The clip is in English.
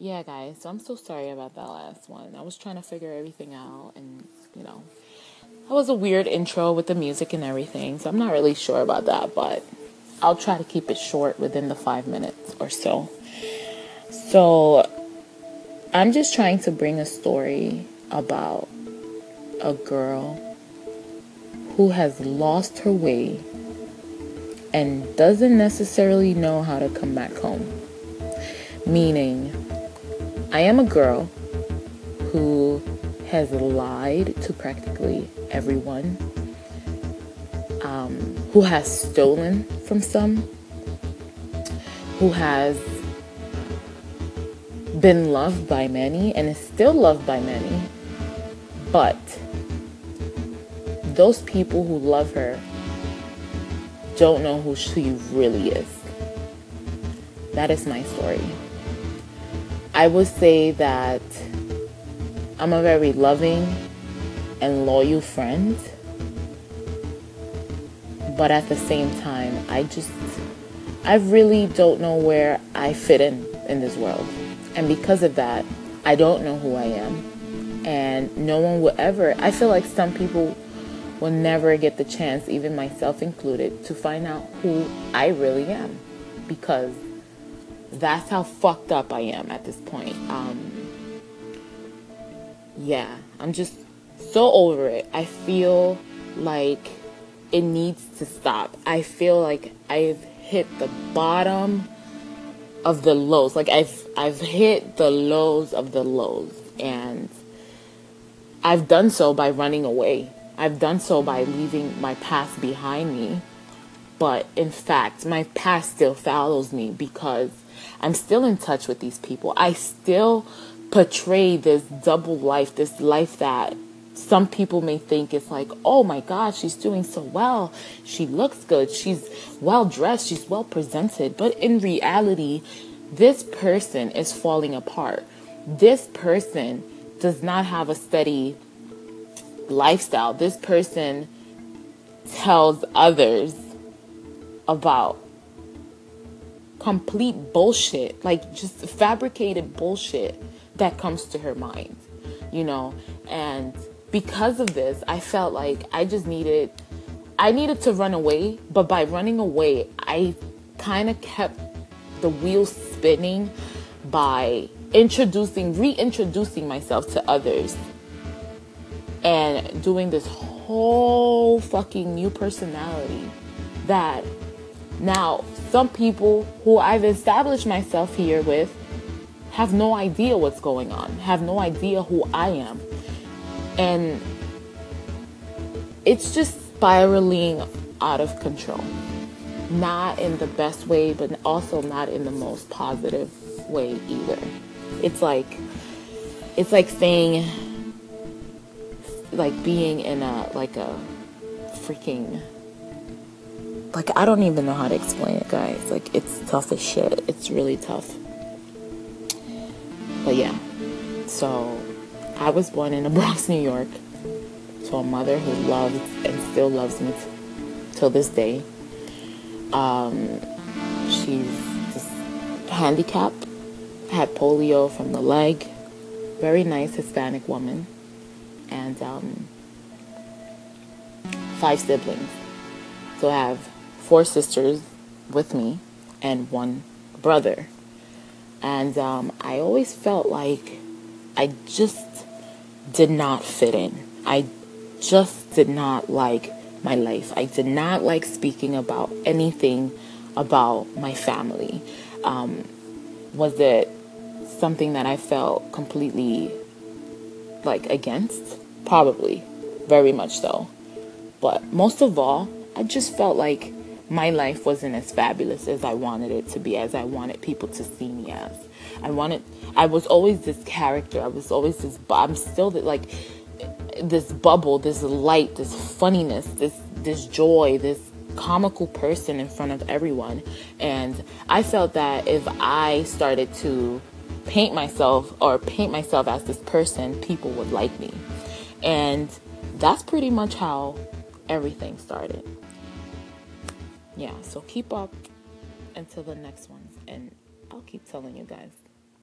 yeah, guys, so I'm so sorry about that last one. I was trying to figure everything out, and you know, that was a weird intro with the music and everything, so I'm not really sure about that, but I'll try to keep it short within the five minutes or so. So, I'm just trying to bring a story about a girl who has lost her way and doesn't necessarily know how to come back home. Meaning, I am a girl who has lied to practically everyone, um, who has stolen from some, who has been loved by many and is still loved by many, but those people who love her don't know who she really is. That is my story. I would say that I'm a very loving and loyal friend. But at the same time, I just, I really don't know where I fit in in this world. And because of that, I don't know who I am. And no one will ever, I feel like some people will never get the chance, even myself included, to find out who I really am. Because that's how fucked up I am at this point. Um, yeah, I'm just so over it. I feel like it needs to stop. I feel like I've hit the bottom of the lows. Like I've I've hit the lows of the lows and I've done so by running away. I've done so by leaving my past behind me. But in fact, my past still follows me because I'm still in touch with these people. I still portray this double life, this life that some people may think it's like, oh my God, she's doing so well. She looks good. She's well dressed. She's well presented. But in reality, this person is falling apart. This person does not have a steady lifestyle. This person tells others about complete bullshit, like just fabricated bullshit that comes to her mind, you know? And because of this, I felt like I just needed I needed to run away, but by running away, I kind of kept the wheels spinning by introducing reintroducing myself to others and doing this whole fucking new personality that now some people who I've established myself here with have no idea what's going on, have no idea who I am. And it's just spiraling out of control. Not in the best way, but also not in the most positive way either. It's like it's like saying like being in a like a freaking like I don't even know how to explain it, guys. Like it's tough as shit. It's really tough. But yeah. So I was born in the Bronx, New York, to a mother who loved and still loves me t- till this day. Um, she's just handicapped, had polio from the leg. Very nice Hispanic woman, and um, five siblings. So I have four sisters with me and one brother. And um, I always felt like I just did not fit in. I just did not like my life. I did not like speaking about anything about my family. Um, was it something that I felt completely like against? Probably, very much so. But most of all, I just felt like my life wasn't as fabulous as I wanted it to be, as I wanted people to see me as. I wanted, I was always this character. I was always this, I'm still like this bubble, this light, this funniness, this, this joy, this comical person in front of everyone. And I felt that if I started to paint myself or paint myself as this person, people would like me. And that's pretty much how everything started yeah, so keep up until the next one, and I'll keep telling you guys.